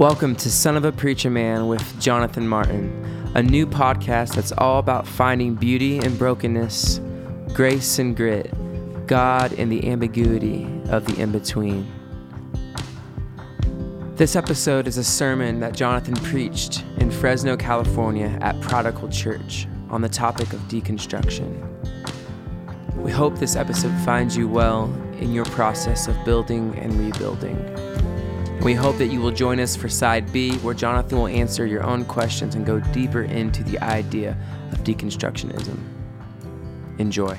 Welcome to Son of a Preacher Man with Jonathan Martin, a new podcast that's all about finding beauty in brokenness, grace and grit, God in the ambiguity of the in between. This episode is a sermon that Jonathan preached in Fresno, California at Prodigal Church on the topic of deconstruction. We hope this episode finds you well in your process of building and rebuilding. We hope that you will join us for side B, where Jonathan will answer your own questions and go deeper into the idea of deconstructionism. Enjoy.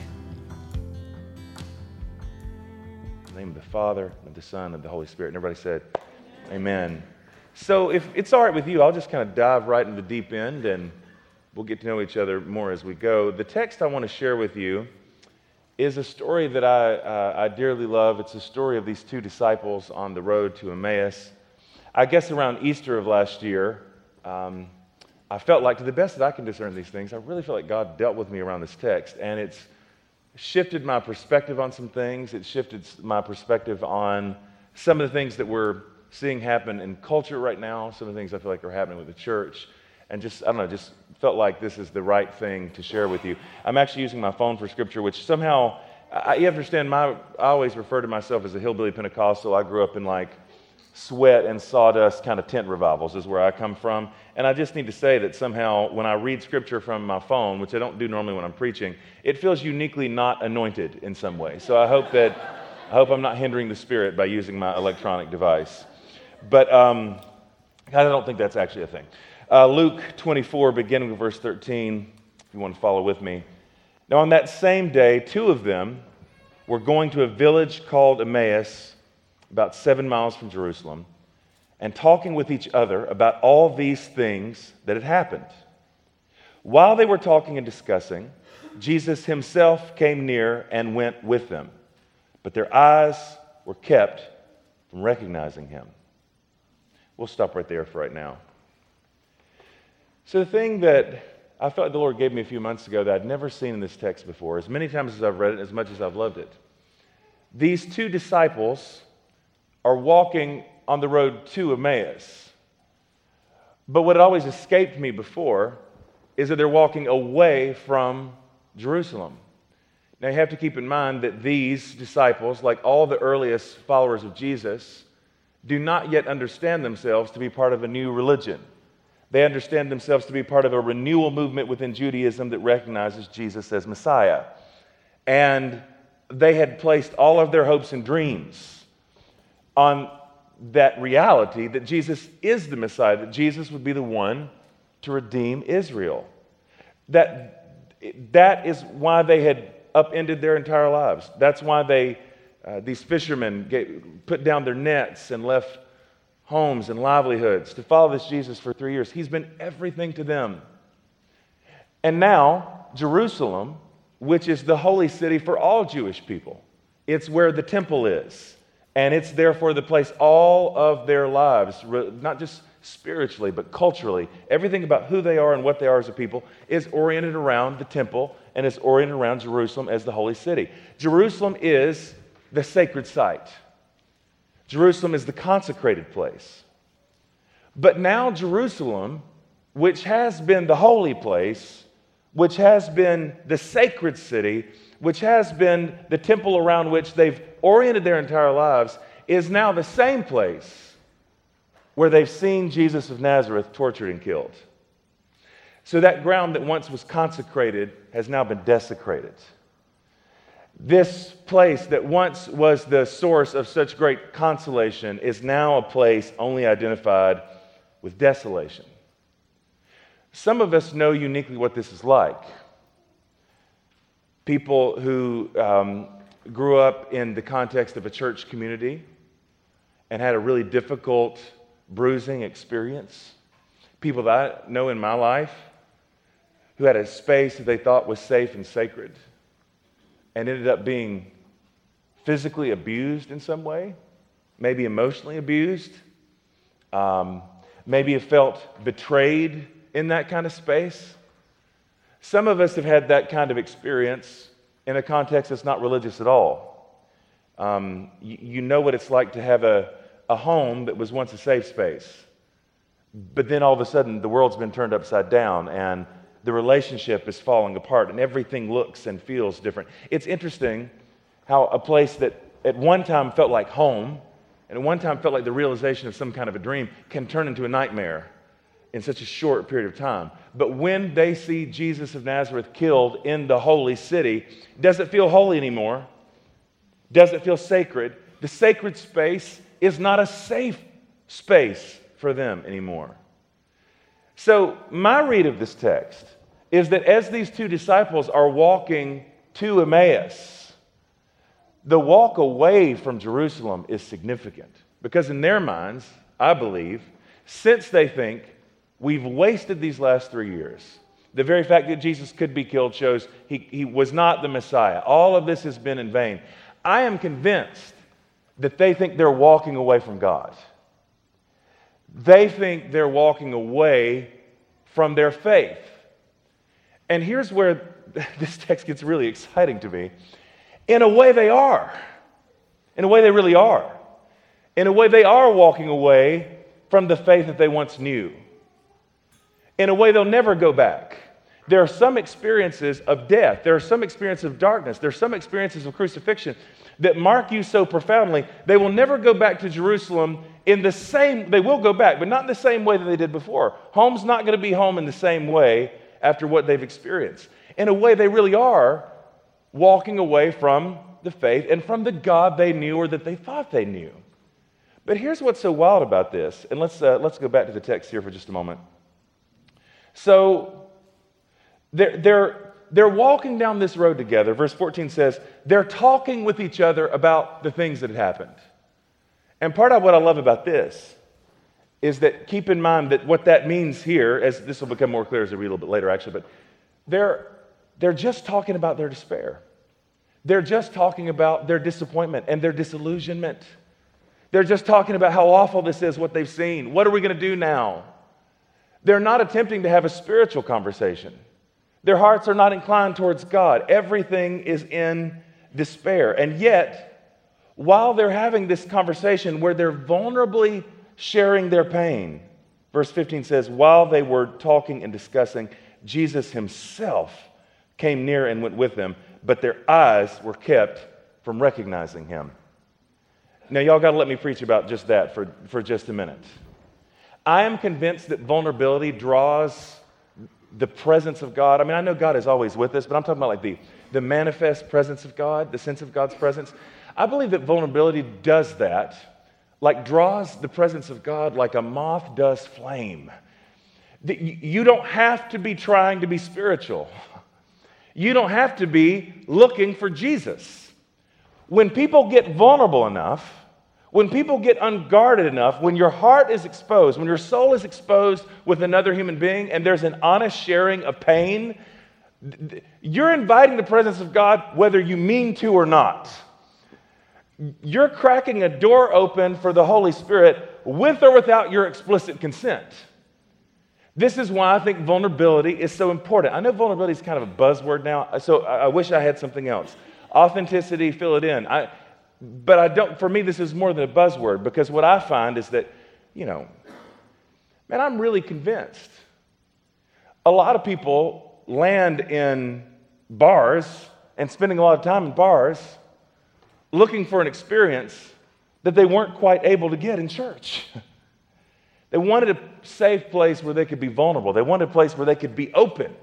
In the name of the Father, of the Son, of the Holy Spirit. And everybody said, Amen. So, if it's all right with you, I'll just kind of dive right into the deep end and we'll get to know each other more as we go. The text I want to share with you is a story that I, uh, I dearly love. It's a story of these two disciples on the road to Emmaus. I guess around Easter of last year, um, I felt like, to the best that I can discern these things, I really felt like God dealt with me around this text. And it's shifted my perspective on some things. It shifted my perspective on some of the things that we're seeing happen in culture right now, some of the things I feel like are happening with the church and just, I don't know, just felt like this is the right thing to share with you. I'm actually using my phone for scripture, which somehow, I, you understand, my, I always refer to myself as a hillbilly Pentecostal. I grew up in like sweat and sawdust kind of tent revivals, is where I come from. And I just need to say that somehow when I read scripture from my phone, which I don't do normally when I'm preaching, it feels uniquely not anointed in some way. So I hope that, I hope I'm not hindering the spirit by using my electronic device. But um, I don't think that's actually a thing. Uh, Luke 24, beginning with verse 13, if you want to follow with me. Now, on that same day, two of them were going to a village called Emmaus, about seven miles from Jerusalem, and talking with each other about all these things that had happened. While they were talking and discussing, Jesus himself came near and went with them, but their eyes were kept from recognizing him. We'll stop right there for right now. So, the thing that I felt the Lord gave me a few months ago that I'd never seen in this text before, as many times as I've read it, as much as I've loved it, these two disciples are walking on the road to Emmaus. But what had always escaped me before is that they're walking away from Jerusalem. Now, you have to keep in mind that these disciples, like all the earliest followers of Jesus, do not yet understand themselves to be part of a new religion. They understand themselves to be part of a renewal movement within Judaism that recognizes Jesus as Messiah. And they had placed all of their hopes and dreams on that reality that Jesus is the Messiah, that Jesus would be the one to redeem Israel. That, that is why they had upended their entire lives. That's why they, uh, these fishermen, put down their nets and left homes and livelihoods to follow this Jesus for three years. He's been everything to them. And now, Jerusalem, which is the holy city for all Jewish people, it's where the temple is. And it's therefore the place all of their lives, not just spiritually, but culturally, everything about who they are and what they are as a people is oriented around the temple and is oriented around Jerusalem as the holy city. Jerusalem is the sacred site. Jerusalem is the consecrated place. But now, Jerusalem, which has been the holy place, which has been the sacred city, which has been the temple around which they've oriented their entire lives, is now the same place where they've seen Jesus of Nazareth tortured and killed. So that ground that once was consecrated has now been desecrated. This place that once was the source of such great consolation is now a place only identified with desolation. Some of us know uniquely what this is like. People who um, grew up in the context of a church community and had a really difficult, bruising experience. People that I know in my life who had a space that they thought was safe and sacred and ended up being physically abused in some way, maybe emotionally abused, um, maybe have felt betrayed in that kind of space. Some of us have had that kind of experience in a context that's not religious at all. Um, you, you know what it's like to have a, a home that was once a safe space, but then all of a sudden the world's been turned upside down and the relationship is falling apart and everything looks and feels different. It's interesting how a place that at one time felt like home and at one time felt like the realization of some kind of a dream can turn into a nightmare in such a short period of time. But when they see Jesus of Nazareth killed in the holy city, does it feel holy anymore? Does it feel sacred? The sacred space is not a safe space for them anymore. So, my read of this text is that as these two disciples are walking to Emmaus, the walk away from Jerusalem is significant because, in their minds, I believe, since they think we've wasted these last three years, the very fact that Jesus could be killed shows he, he was not the Messiah. All of this has been in vain. I am convinced that they think they're walking away from God. They think they're walking away from their faith. And here's where this text gets really exciting to me. In a way, they are. In a way, they really are. In a way, they are walking away from the faith that they once knew. In a way, they'll never go back. There are some experiences of death. There are some experiences of darkness. There are some experiences of crucifixion that mark you so profoundly. They will never go back to Jerusalem in the same, they will go back, but not in the same way that they did before. Home's not going to be home in the same way after what they've experienced. In a way, they really are walking away from the faith and from the God they knew or that they thought they knew. But here's what's so wild about this, and let's, uh, let's go back to the text here for just a moment. So, they're, they're, they're walking down this road together. Verse 14 says, they're talking with each other about the things that had happened. And part of what I love about this is that keep in mind that what that means here, as this will become more clear as I read a little bit later, actually, but they're, they're just talking about their despair. They're just talking about their disappointment and their disillusionment. They're just talking about how awful this is, what they've seen. What are we going to do now? They're not attempting to have a spiritual conversation. Their hearts are not inclined towards God. Everything is in despair. And yet, while they're having this conversation where they're vulnerably sharing their pain, verse 15 says, while they were talking and discussing, Jesus himself came near and went with them, but their eyes were kept from recognizing him. Now, y'all got to let me preach about just that for, for just a minute. I am convinced that vulnerability draws the presence of God. I mean, I know God is always with us, but I'm talking about like the, the manifest presence of God, the sense of God's presence. I believe that vulnerability does that, like draws the presence of God like a moth does flame. You don't have to be trying to be spiritual. You don't have to be looking for Jesus. When people get vulnerable enough, when people get unguarded enough, when your heart is exposed, when your soul is exposed with another human being, and there's an honest sharing of pain, you're inviting the presence of God whether you mean to or not. You're cracking a door open for the Holy Spirit with or without your explicit consent. This is why I think vulnerability is so important. I know vulnerability is kind of a buzzword now, so I wish I had something else. Authenticity, fill it in. I, but I don't, for me, this is more than a buzzword because what I find is that, you know, man, I'm really convinced. A lot of people land in bars and spending a lot of time in bars looking for an experience that they weren't quite able to get in church. they wanted a safe place where they could be vulnerable, they wanted a place where they could be open.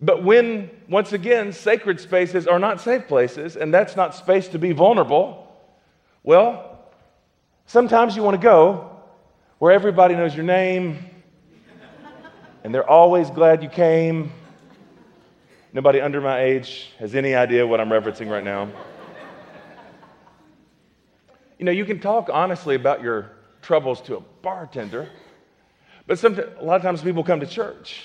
But when, once again, sacred spaces are not safe places, and that's not space to be vulnerable, well, sometimes you want to go where everybody knows your name and they're always glad you came. Nobody under my age has any idea what I'm referencing right now. You know, you can talk honestly about your troubles to a bartender, but sometimes, a lot of times people come to church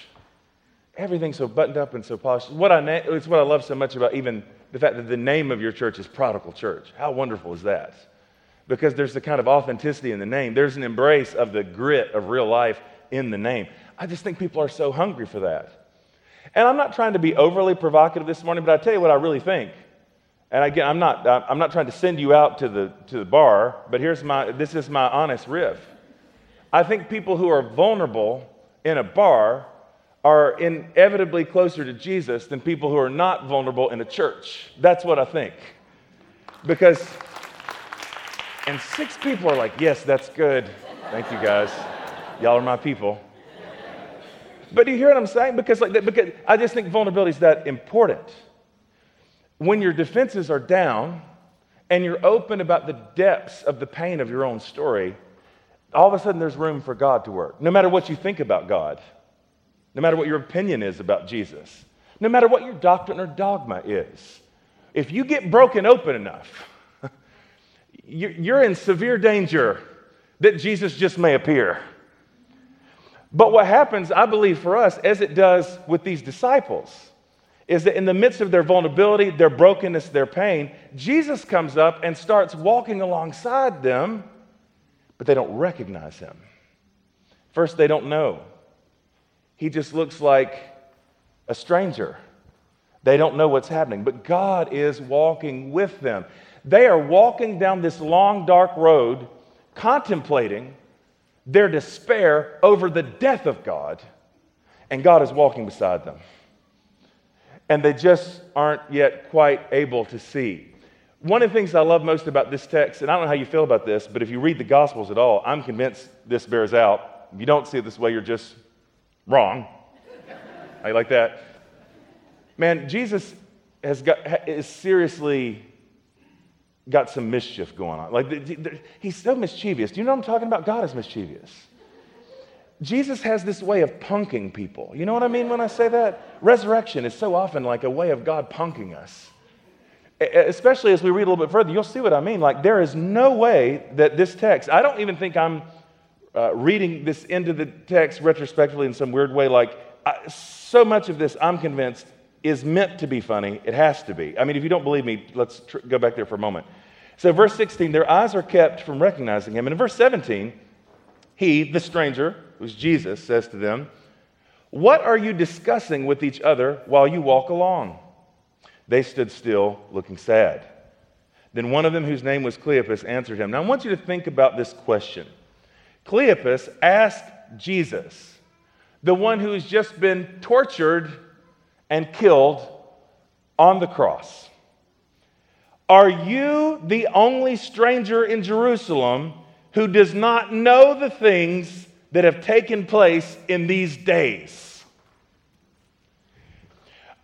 everything's so buttoned up and so polished. What I it's what I love so much about even the fact that the name of your church is Prodigal Church. How wonderful is that? Because there's the kind of authenticity in the name. There's an embrace of the grit of real life in the name. I just think people are so hungry for that. And I'm not trying to be overly provocative this morning, but I tell you what I really think. And again, I'm not, I'm not trying to send you out to the, to the bar, but here's my, this is my honest riff. I think people who are vulnerable in a bar are inevitably closer to Jesus than people who are not vulnerable in a church. That's what I think. Because, and six people are like, yes, that's good. Thank you guys. Y'all are my people. But do you hear what I'm saying? Because, like, because I just think vulnerability is that important. When your defenses are down and you're open about the depths of the pain of your own story, all of a sudden there's room for God to work. No matter what you think about God, no matter what your opinion is about Jesus, no matter what your doctrine or dogma is, if you get broken open enough, you're in severe danger that Jesus just may appear. But what happens, I believe, for us, as it does with these disciples, is that in the midst of their vulnerability, their brokenness, their pain, Jesus comes up and starts walking alongside them, but they don't recognize him. First, they don't know. He just looks like a stranger. They don't know what's happening, but God is walking with them. They are walking down this long, dark road, contemplating their despair over the death of God, and God is walking beside them. And they just aren't yet quite able to see. One of the things I love most about this text, and I don't know how you feel about this, but if you read the Gospels at all, I'm convinced this bears out. If you don't see it this way, you're just wrong. I like that. Man, Jesus has got, is seriously got some mischief going on. Like, he's so mischievous. Do you know what I'm talking about? God is mischievous. Jesus has this way of punking people. You know what I mean when I say that? Resurrection is so often like a way of God punking us. Especially as we read a little bit further, you'll see what I mean. Like, there is no way that this text, I don't even think I'm uh, reading this into the text retrospectively in some weird way. Like, I, so much of this, I'm convinced, is meant to be funny. It has to be. I mean, if you don't believe me, let's tr- go back there for a moment. So, verse 16, their eyes are kept from recognizing him. And in verse 17, he, the stranger, who's Jesus, says to them, What are you discussing with each other while you walk along? They stood still, looking sad. Then one of them, whose name was Cleopas, answered him. Now, I want you to think about this question. Cleopas asked Jesus, the one who's just been tortured and killed on the cross. Are you the only stranger in Jerusalem who does not know the things that have taken place in these days?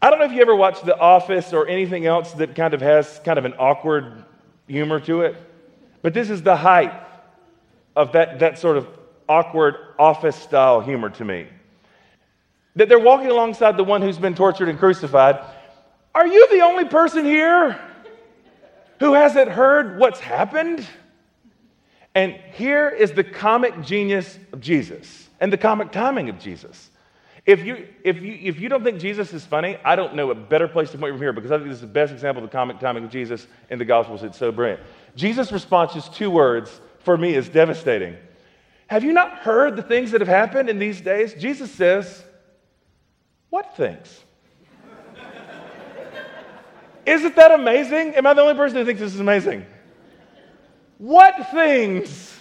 I don't know if you ever watched The Office or anything else that kind of has kind of an awkward humor to it, but this is the height of that, that sort of awkward office style humor to me. That they're walking alongside the one who's been tortured and crucified. Are you the only person here who hasn't heard what's happened? And here is the comic genius of Jesus and the comic timing of Jesus. If you, if, you, if you don't think Jesus is funny, I don't know a better place to point from here because I think this is the best example of the comic timing of Jesus in the Gospels. It's so brilliant. Jesus' response is two words for me is devastating. Have you not heard the things that have happened in these days? Jesus says, What things? Isn't that amazing? Am I the only person who thinks this is amazing? What things?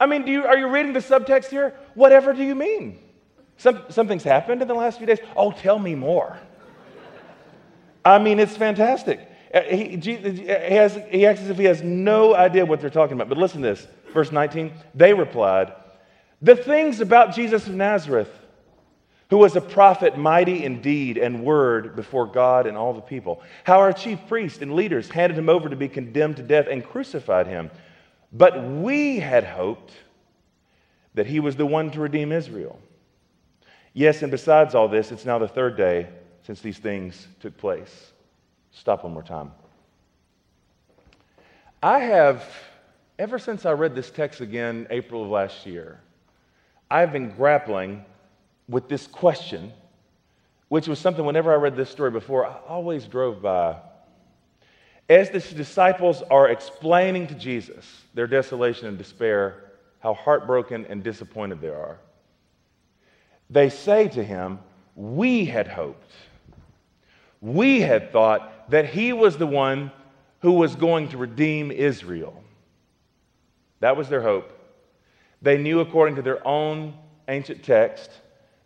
I mean, do you, are you reading the subtext here? Whatever do you mean? Some, something's happened in the last few days. Oh, tell me more. I mean, it's fantastic. Uh, he, he, has, he acts as if he has no idea what they're talking about. But listen to this, verse 19. They replied, The things about Jesus of Nazareth, who was a prophet mighty in deed and word before God and all the people. How our chief priests and leaders handed him over to be condemned to death and crucified him. But we had hoped that he was the one to redeem Israel. Yes, and besides all this, it's now the third day since these things took place. Stop one more time. I have, ever since I read this text again, April of last year, I've been grappling with this question, which was something whenever I read this story before, I always drove by. As the disciples are explaining to Jesus their desolation and despair, how heartbroken and disappointed they are, they say to him, We had hoped. We had thought that he was the one who was going to redeem Israel. That was their hope. They knew, according to their own ancient text,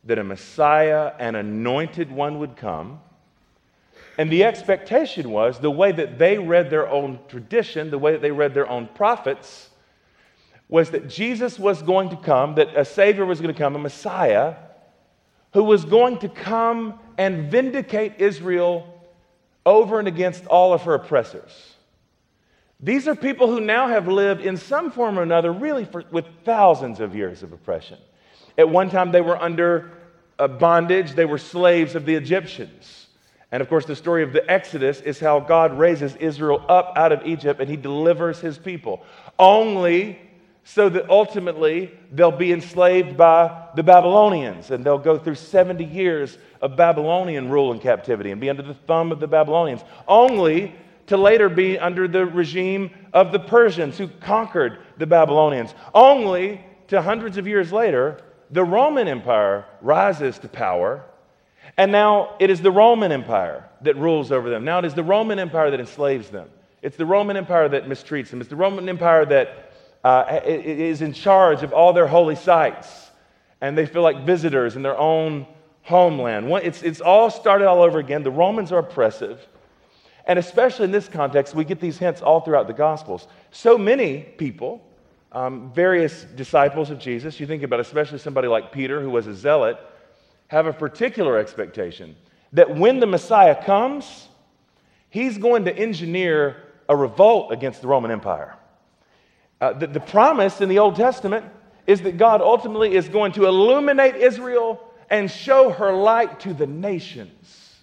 that a Messiah, an anointed one, would come. And the expectation was the way that they read their own tradition, the way that they read their own prophets, was that Jesus was going to come, that a Savior was going to come, a Messiah, who was going to come and vindicate Israel over and against all of her oppressors. These are people who now have lived in some form or another, really, for, with thousands of years of oppression. At one time, they were under uh, bondage, they were slaves of the Egyptians. And of course, the story of the Exodus is how God raises Israel up out of Egypt and he delivers his people. Only so that ultimately they'll be enslaved by the Babylonians and they'll go through 70 years of Babylonian rule and captivity and be under the thumb of the Babylonians, only to later be under the regime of the Persians who conquered the Babylonians, only to hundreds of years later, the Roman Empire rises to power. And now it is the Roman Empire that rules over them. Now it is the Roman Empire that enslaves them. It's the Roman Empire that mistreats them. It's the Roman Empire that uh, is in charge of all their holy sites, and they feel like visitors in their own homeland. It's, it's all started all over again. The Romans are oppressive. And especially in this context, we get these hints all throughout the Gospels. So many people, um, various disciples of Jesus, you think about especially somebody like Peter, who was a zealot, have a particular expectation that when the Messiah comes, he's going to engineer a revolt against the Roman Empire. Uh, the, the promise in the Old Testament is that God ultimately is going to illuminate Israel and show her light to the nations.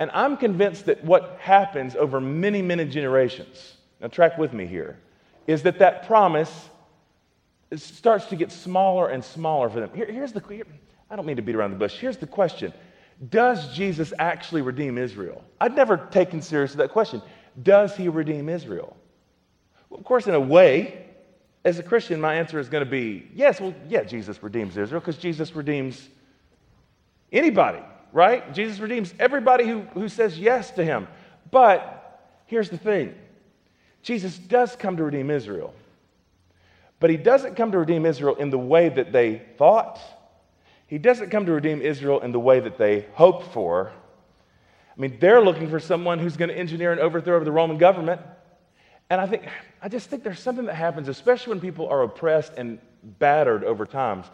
And I'm convinced that what happens over many, many generations, now track with me here, is that that promise starts to get smaller and smaller for them. Here, here's the, here, I don't mean to beat around the bush. Here's the question Does Jesus actually redeem Israel? I'd never taken seriously that question. Does he redeem Israel? Well, of course, in a way, as a Christian, my answer is going to be yes, well, yeah, Jesus redeems Israel because Jesus redeems anybody, right? Jesus redeems everybody who, who says yes to him. But here's the thing Jesus does come to redeem Israel. But he doesn't come to redeem Israel in the way that they thought. He doesn't come to redeem Israel in the way that they hoped for. I mean, they're looking for someone who's going to engineer an overthrow of the Roman government. And I think, I just think there's something that happens, especially when people are oppressed and battered over times.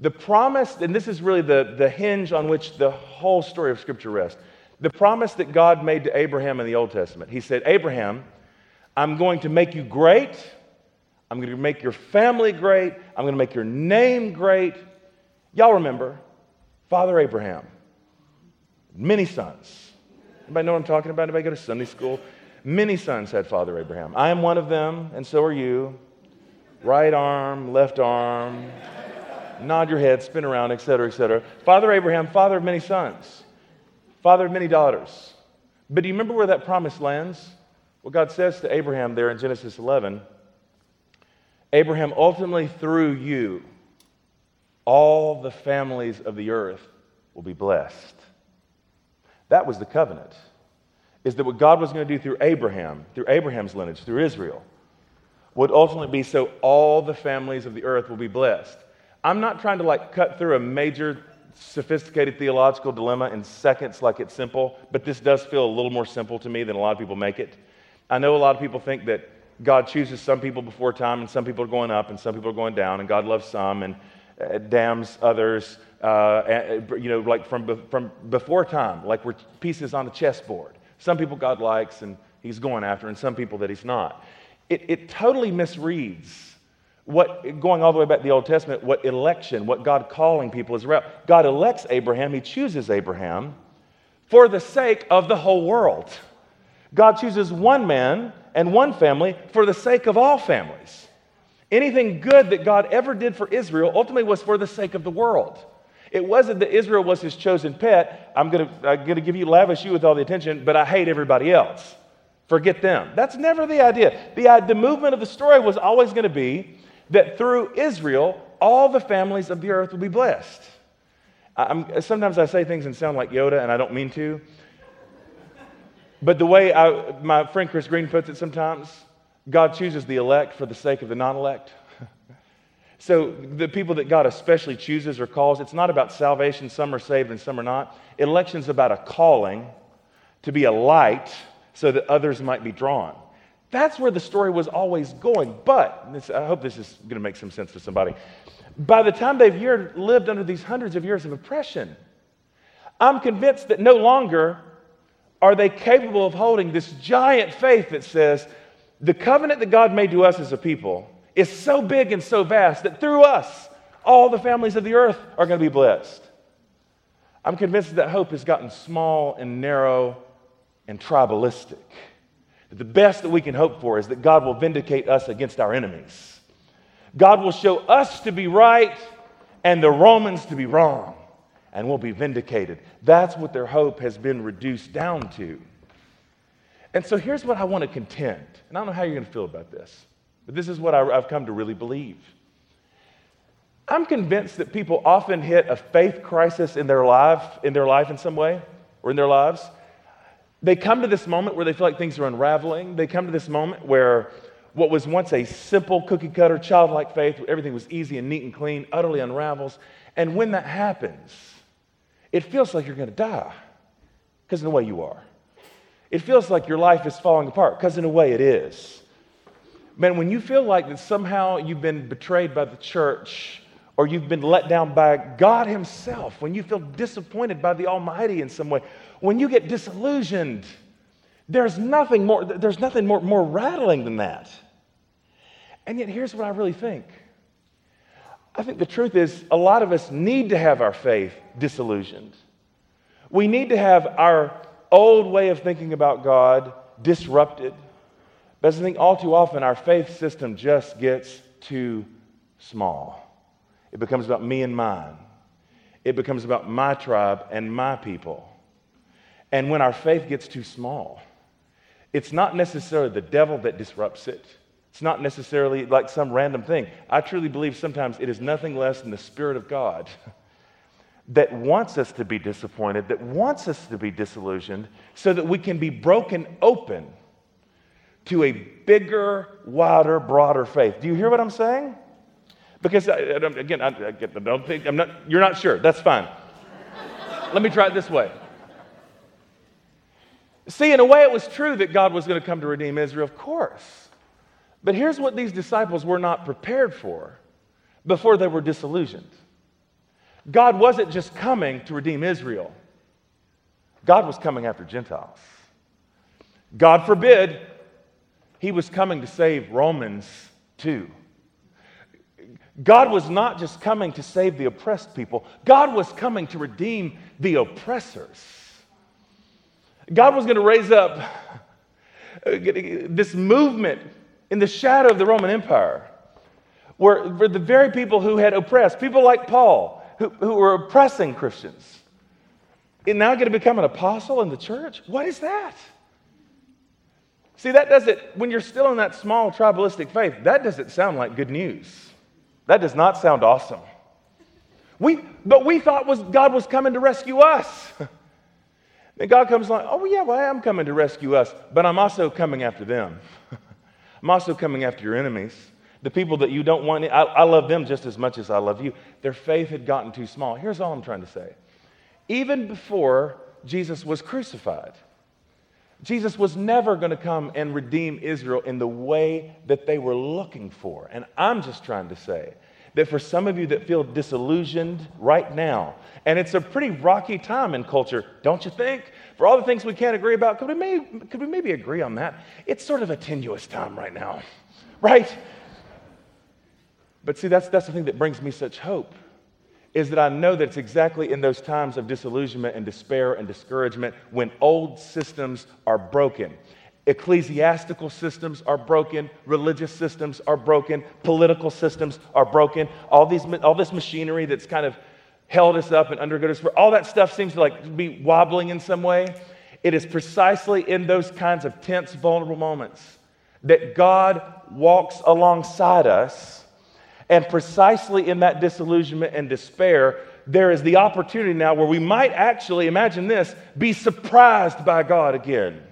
The promise, and this is really the, the hinge on which the whole story of Scripture rests. The promise that God made to Abraham in the Old Testament. He said, Abraham, I'm going to make you great. I'm going to make your family great. I'm going to make your name great. Y'all remember Father Abraham, many sons. Anybody know what I'm talking about? Anybody go to Sunday school? Many sons had Father Abraham. I am one of them, and so are you. Right arm, left arm, nod your head, spin around, etc., etc. Father Abraham, father of many sons, father of many daughters. But do you remember where that promise lands? What God says to Abraham there in Genesis 11 Abraham, ultimately through you, all the families of the earth will be blessed. That was the covenant is that what God was going to do through Abraham, through Abraham's lineage, through Israel, would ultimately be so all the families of the earth will be blessed. I'm not trying to like cut through a major sophisticated theological dilemma in seconds like it's simple, but this does feel a little more simple to me than a lot of people make it. I know a lot of people think that God chooses some people before time and some people are going up and some people are going down and God loves some and uh, damns others, uh, you know, like from, from before time, like we're pieces on a chessboard. Some people God likes and he's going after, and some people that he's not. It, it totally misreads what, going all the way back to the Old Testament, what election, what God calling people is about. God elects Abraham, he chooses Abraham for the sake of the whole world. God chooses one man and one family for the sake of all families. Anything good that God ever did for Israel ultimately was for the sake of the world. It wasn't that Israel was his chosen pet. I'm going to, give you, lavish you with all the attention, but I hate everybody else. Forget them. That's never the idea. The, uh, the movement of the story was always going to be that through Israel, all the families of the earth will be blessed. I'm, sometimes I say things and sound like Yoda, and I don't mean to. But the way I, my friend Chris Green puts it sometimes, God chooses the elect for the sake of the non elect. So, the people that God especially chooses or calls, it's not about salvation. Some are saved and some are not. Election's about a calling to be a light so that others might be drawn. That's where the story was always going. But, this, I hope this is going to make some sense to somebody. By the time they've lived under these hundreds of years of oppression, I'm convinced that no longer are they capable of holding this giant faith that says the covenant that God made to us as a people is so big and so vast that through us, all the families of the earth are going to be blessed. I'm convinced that hope has gotten small and narrow and tribalistic. That the best that we can hope for is that God will vindicate us against our enemies. God will show us to be right and the Romans to be wrong, and we'll be vindicated. That's what their hope has been reduced down to. And so here's what I want to contend, and I don't know how you're going to feel about this. But this is what I, have come to really believe. I'm convinced that people often hit a faith crisis in their life, in their life in some way, or in their lives. They come to this moment where they feel like things are unraveling. They come to this moment where what was once a simple cookie cutter childlike faith, where everything was easy and neat and clean, utterly unravels. And when that happens, it feels like you're going to die, because in a way you are. It feels like your life is falling apart, because in a way it is. Man, when you feel like that somehow you've been betrayed by the church or you've been let down by God Himself, when you feel disappointed by the Almighty in some way, when you get disillusioned, there's nothing more, there's nothing more, more rattling than that. And yet, here's what I really think. I think the truth is, a lot of us need to have our faith disillusioned. We need to have our old way of thinking about God disrupted. But I think all too often our faith system just gets too small. It becomes about me and mine. It becomes about my tribe and my people. And when our faith gets too small, it's not necessarily the devil that disrupts it. It's not necessarily like some random thing. I truly believe sometimes it is nothing less than the Spirit of God that wants us to be disappointed, that wants us to be disillusioned, so that we can be broken open to a bigger, wider, broader faith. Do you hear what I'm saying? Because I, again, I, I, don't think I'm not. You're not sure. That's fine. Let me try it this way. See, in a way, it was true that God was going to come to redeem Israel, of course. But here's what these disciples were not prepared for before they were disillusioned God wasn't just coming to redeem Israel, God was coming after Gentiles. God forbid he was coming to save Romans too. God was not just coming to save the oppressed people, God was coming to redeem the oppressors. God was going to raise up this movement in the shadow of the Roman Empire where, where the very people who had oppressed, people like Paul, who, who were oppressing Christians, is now going to become an apostle in the church? What is that? See, that doesn't, when you're still in that small tribalistic faith, that doesn't sound like good news. That does not sound awesome. We, but we thought was, God was coming to rescue us. and God comes along, oh, yeah, well, I am coming to rescue us, but I'm also coming after them. I'm also coming after your enemies, the people that you don't want. I, I love them just as much as I love you. Their faith had gotten too small. Here's all I'm trying to say. Even before Jesus was crucified, Jesus was never going to come and redeem Israel in the way that they were looking for. And I'm just trying to say that for some of you that feel disillusioned right now, and it's a pretty rocky time in culture, don't you think? For all the things we can't agree about, could we, could we maybe agree on that? It's sort of a tenuous time right now, right? But see, that's, that's the thing that brings me such hope is that I know that it's exactly in those times of disillusionment and despair and discouragement when old systems are broken. Ecclesiastical systems are broken, religious systems are broken, political systems are broken. All, these, all this machinery that's kind of held us up and undergirded us, all that stuff seems to like be wobbling in some way. It is precisely in those kinds of tense, vulnerable moments that God walks alongside us and precisely in that disillusionment and despair, there is the opportunity now where we might actually, imagine this, be surprised by God again.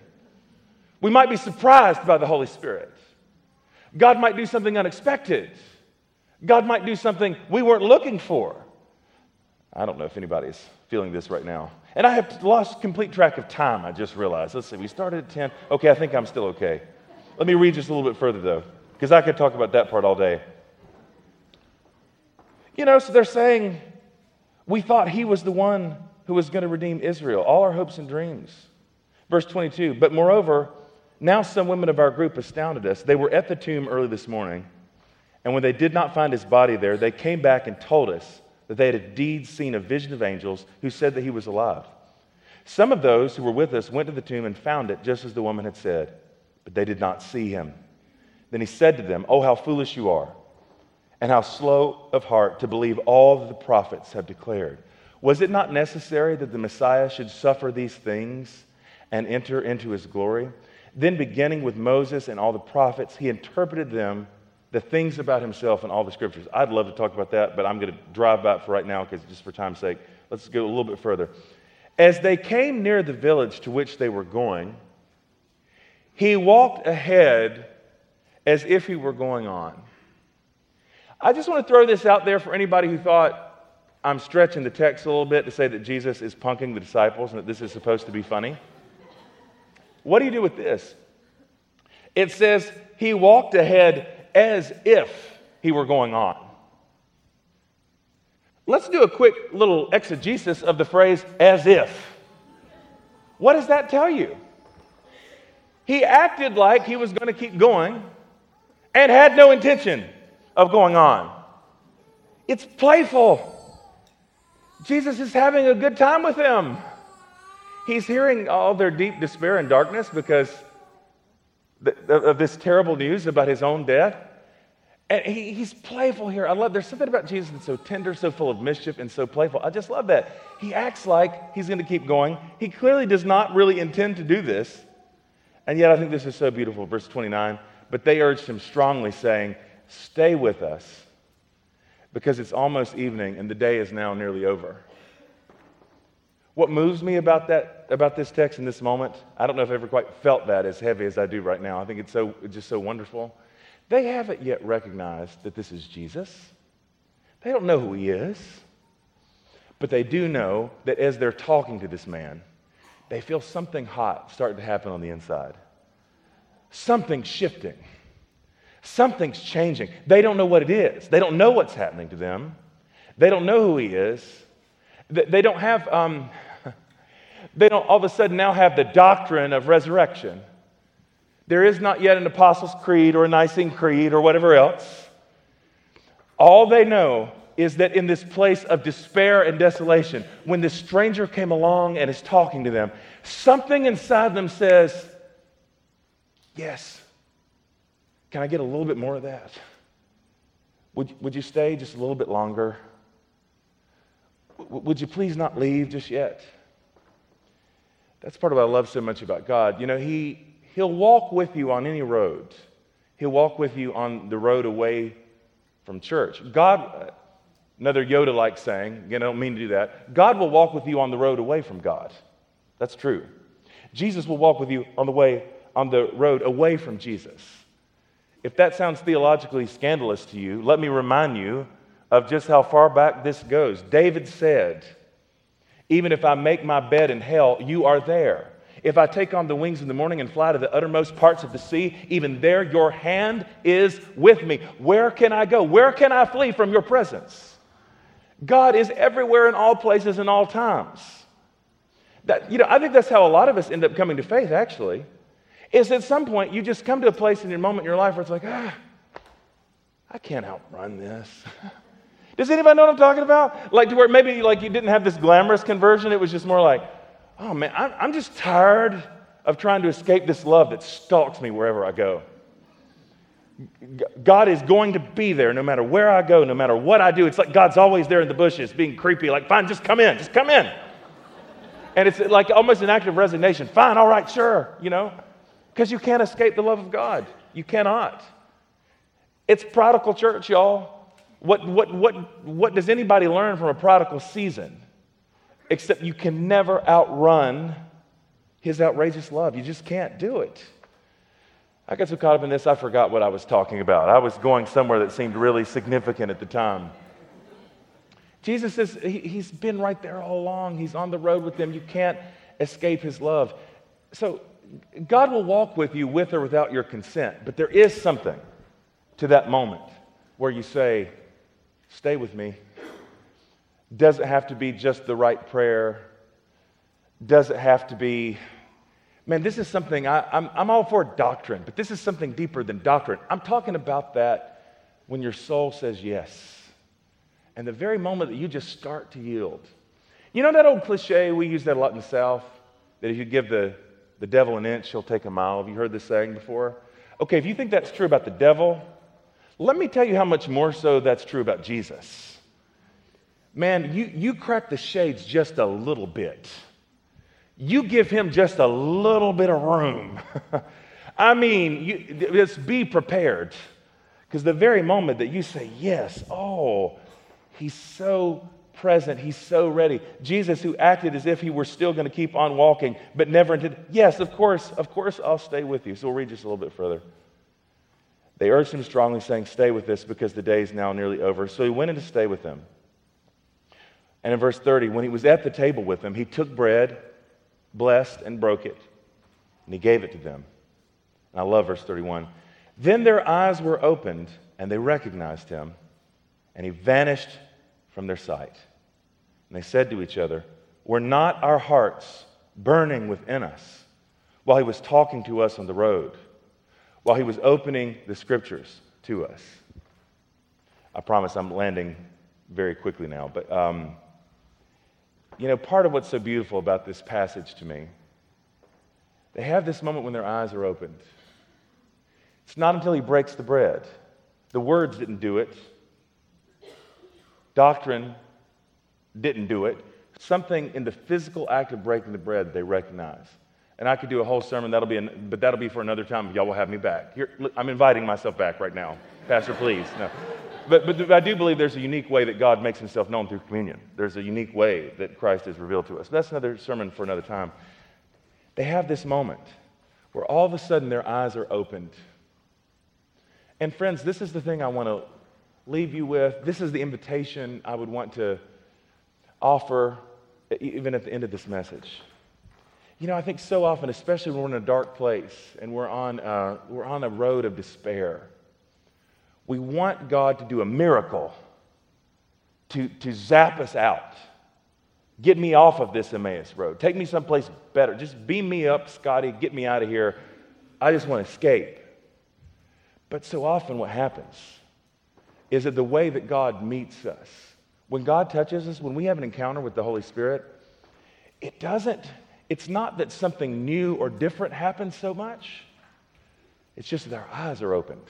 We might be surprised by the Holy Spirit. God might do something unexpected. God might do something we weren't looking for. I don't know if anybody's feeling this right now. And I have lost complete track of time, I just realized. Let's see, we started at 10. Okay, I think I'm still okay. Let me read just a little bit further, though, because I could talk about that part all day. You know, so they're saying, we thought he was the one who was going to redeem Israel, all our hopes and dreams. Verse 22 But moreover, now some women of our group astounded us. They were at the tomb early this morning, and when they did not find his body there, they came back and told us that they had indeed seen a vision of angels who said that he was alive. Some of those who were with us went to the tomb and found it just as the woman had said, but they did not see him. Then he said to them, Oh, how foolish you are, and how slow of heart to believe all that the prophets have declared. Was it not necessary that the Messiah should suffer these things and enter into his glory? Then, beginning with Moses and all the prophets, he interpreted them the things about himself and all the scriptures. I'd love to talk about that, but I'm going to drive by for right now because just for time's sake. Let's go a little bit further. As they came near the village to which they were going, he walked ahead as if he were going on. I just want to throw this out there for anybody who thought I'm stretching the text a little bit to say that Jesus is punking the disciples and that this is supposed to be funny. What do you do with this? It says he walked ahead as if he were going on. Let's do a quick little exegesis of the phrase as if. What does that tell you? He acted like he was going to keep going and had no intention of going on. It's playful. Jesus is having a good time with them. He's hearing all their deep despair and darkness because of this terrible news about his own death. And he, he's playful here. I love, there's something about Jesus that's so tender, so full of mischief, and so playful. I just love that. He acts like he's going to keep going. He clearly does not really intend to do this. And yet, I think this is so beautiful. Verse 29 But they urged him strongly, saying, Stay with us, because it's almost evening, and the day is now nearly over. What moves me about that about this text in this moment, I don't know if I've ever quite felt that as heavy as I do right now. I think it's so just so wonderful. They haven't yet recognized that this is Jesus. They don't know who he is. But they do know that as they're talking to this man, they feel something hot starting to happen on the inside. Something's shifting. Something's changing. They don't know what it is. They don't know what's happening to them. They don't know who he is. They don't have um, they don't all of a sudden now have the doctrine of resurrection. There is not yet an Apostles' Creed or a Nicene Creed or whatever else. All they know is that in this place of despair and desolation, when this stranger came along and is talking to them, something inside them says, Yes, can I get a little bit more of that? Would, would you stay just a little bit longer? Would you please not leave just yet? That's part of what I love so much about God. You know, he, He'll walk with you on any road. He'll walk with you on the road away from church. God, another Yoda like saying, again, I don't mean to do that. God will walk with you on the road away from God. That's true. Jesus will walk with you on the way, on the road away from Jesus. If that sounds theologically scandalous to you, let me remind you of just how far back this goes. David said, even if I make my bed in hell, you are there. If I take on the wings in the morning and fly to the uttermost parts of the sea, even there your hand is with me. Where can I go? Where can I flee from your presence? God is everywhere in all places and all times. That, you know, I think that's how a lot of us end up coming to faith, actually. Is at some point you just come to a place in your moment in your life where it's like, ah, I can't outrun this. Does anybody know what I'm talking about? Like to where maybe like you didn't have this glamorous conversion, it was just more like, oh man, I'm just tired of trying to escape this love that stalks me wherever I go. God is going to be there no matter where I go, no matter what I do. It's like God's always there in the bushes, being creepy, like, fine, just come in, just come in. And it's like almost an act of resignation. Fine, all right, sure, you know, because you can't escape the love of God. You cannot. It's prodigal church, y'all. What, what, what, what does anybody learn from a prodigal season? Except you can never outrun his outrageous love. You just can't do it. I got so caught up in this, I forgot what I was talking about. I was going somewhere that seemed really significant at the time. Jesus says he, has been right there all along. He's on the road with them. You can't escape his love. So God will walk with you with or without your consent, but there is something to that moment where you say, Stay with me. Does it have to be just the right prayer? Does it have to be Man, this is something I, I'm, I'm all for doctrine, but this is something deeper than doctrine. I'm talking about that when your soul says yes. And the very moment that you just start to yield. You know that old cliche, we use that a lot in the South, that if you give the, the devil an inch, he'll take a mile. Have you heard this saying before? Okay, if you think that's true about the devil, let me tell you how much more so that's true about Jesus. Man, you, you crack the shades just a little bit you give him just a little bit of room. I mean, you, just be prepared. Because the very moment that you say, Yes, oh, he's so present, he's so ready. Jesus, who acted as if he were still going to keep on walking, but never intended, Yes, of course, of course, I'll stay with you. So we'll read just a little bit further. They urged him strongly, saying, Stay with us because the day is now nearly over. So he went in to stay with them. And in verse 30, when he was at the table with them, he took bread blessed, and broke it. And he gave it to them. And I love verse 31. Then their eyes were opened, and they recognized him, and he vanished from their sight. And they said to each other, Were not our hearts burning within us while he was talking to us on the road, while he was opening the scriptures to us? I promise I'm landing very quickly now, but. Um, you know, part of what's so beautiful about this passage to me, they have this moment when their eyes are opened. It's not until he breaks the bread. The words didn't do it, doctrine didn't do it. Something in the physical act of breaking the bread they recognize. And I could do a whole sermon, that'll be an, but that'll be for another time y'all will have me back. Here, I'm inviting myself back right now. Pastor, please. No. But, but I do believe there's a unique way that God makes himself known through communion. There's a unique way that Christ is revealed to us. That's another sermon for another time. They have this moment where all of a sudden their eyes are opened. And friends, this is the thing I want to leave you with. This is the invitation I would want to offer even at the end of this message. You know, I think so often, especially when we're in a dark place and we're on, uh, we're on a road of despair, we want God to do a miracle to, to zap us out. Get me off of this Emmaus road. Take me someplace better. Just beam me up, Scotty. Get me out of here. I just want to escape. But so often, what happens is that the way that God meets us, when God touches us, when we have an encounter with the Holy Spirit, it doesn't, it's not that something new or different happens so much, it's just that our eyes are opened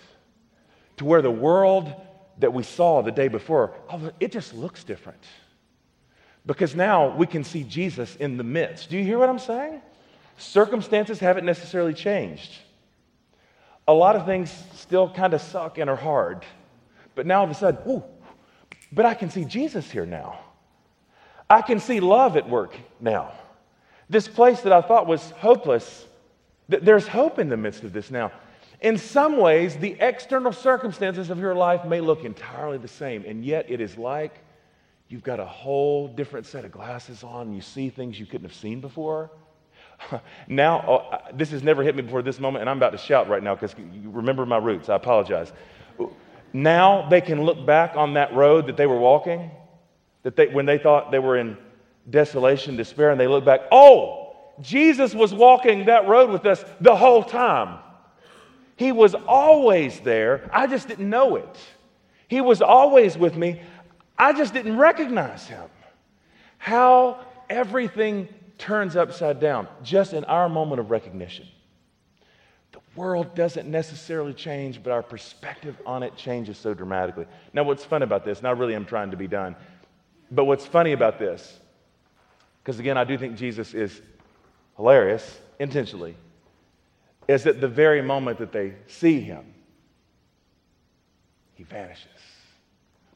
to where the world that we saw the day before, it just looks different. Because now we can see Jesus in the midst. Do you hear what I'm saying? Circumstances haven't necessarily changed. A lot of things still kind of suck and are hard. But now all of a sudden, ooh, but I can see Jesus here now. I can see love at work now. This place that I thought was hopeless, there's hope in the midst of this now. In some ways, the external circumstances of your life may look entirely the same, and yet it is like you've got a whole different set of glasses on. You see things you couldn't have seen before. now, oh, this has never hit me before this moment, and I'm about to shout right now because you remember my roots. I apologize. Now they can look back on that road that they were walking, that they, when they thought they were in desolation, despair, and they look back, oh, Jesus was walking that road with us the whole time. He was always there. I just didn't know it. He was always with me. I just didn't recognize him. How everything turns upside down just in our moment of recognition. The world doesn't necessarily change, but our perspective on it changes so dramatically. Now, what's fun about this, and I really am trying to be done, but what's funny about this, because again, I do think Jesus is hilarious intentionally is at the very moment that they see him, he vanishes.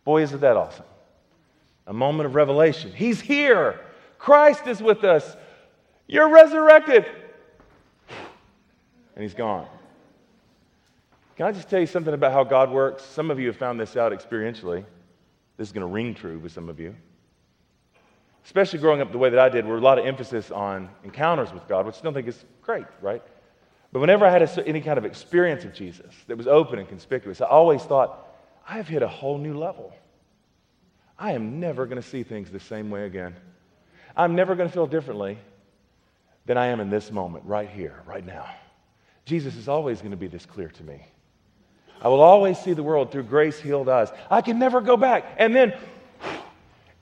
Boy, isn't that awesome? A moment of revelation. He's here. Christ is with us. You're resurrected. And he's gone. Can I just tell you something about how God works? Some of you have found this out experientially. This is going to ring true with some of you. Especially growing up the way that I did, where a lot of emphasis on encounters with God, which I don't think is great, right? But whenever I had a, any kind of experience of Jesus that was open and conspicuous, I always thought, I have hit a whole new level. I am never going to see things the same way again. I'm never going to feel differently than I am in this moment, right here, right now. Jesus is always going to be this clear to me. I will always see the world through grace healed eyes. I can never go back. And then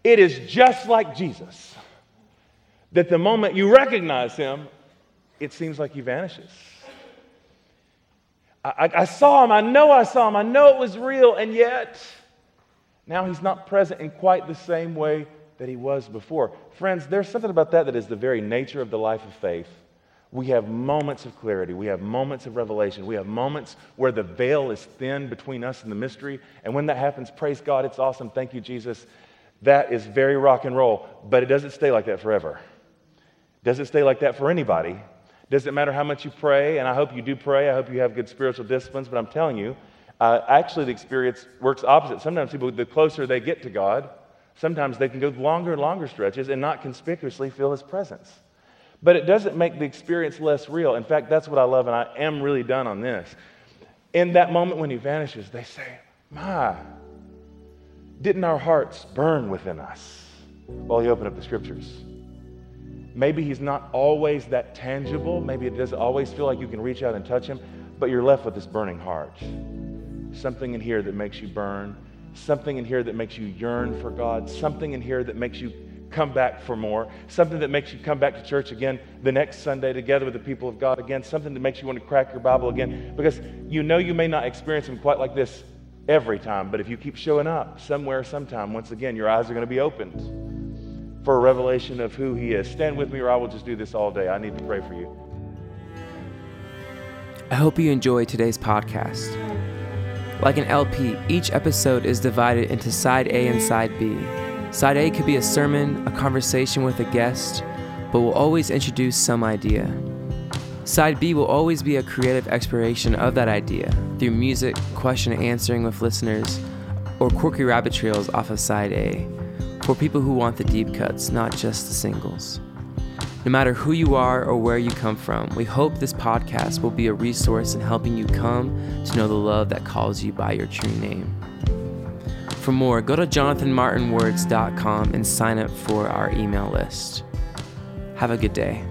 it is just like Jesus that the moment you recognize him, it seems like he vanishes. I, I, saw him, I know I saw him, I know it was real, and yet now he's not present in quite the same way that he was before. Friends, there's something about that that is the very nature of the life of faith. We have moments of clarity. We have moments of revelation. We have moments where the veil is thin between us and the mystery. And when that happens, praise God, it's awesome. Thank you, Jesus. That is very rock and roll, but it doesn't stay like that forever. Does it stay like that for anybody? Does it matter how much you pray? And I hope you do pray. I hope you have good spiritual disciplines, but I'm telling you, uh, actually, the experience works opposite. Sometimes people, the closer they get to God, sometimes they can go longer and longer stretches and not conspicuously feel His presence. But it doesn't make the experience less real. In fact, that's what I love, and I am really done on this. In that moment when He vanishes, they say, My, didn't our hearts burn within us? Oh, While you open up the scriptures. Maybe he's not always that tangible. Maybe it doesn't always feel like you can reach out and touch him, but you're left with this burning heart. Something in here that makes you burn, something in here that makes you yearn for God, something in here that makes you come back for more, something that makes you come back to church again the next Sunday together with the people of God again, something that makes you want to crack your Bible again, because you know you may not experience Him quite like this every time, but if you keep showing up somewhere, sometime, once again, your eyes are going to be opened for a revelation of who He is. Stand with me, or I will just do this all day. I need to pray for you. I hope you enjoy today's podcast. Like an LP, each episode is divided into side A and side B. Side A could be a sermon, a conversation with a guest, but will always introduce some idea. Side B will always be a creative exploration of that idea through music, question answering with listeners, or quirky rabbit trails off of side A for people who want the deep cuts, not just the singles. No matter who you are or where you come from, we hope this podcast will be a resource in helping you come to know the love that calls you by your true name. For more, go to jonathanmartinwords.com and sign up for our email list. Have a good day.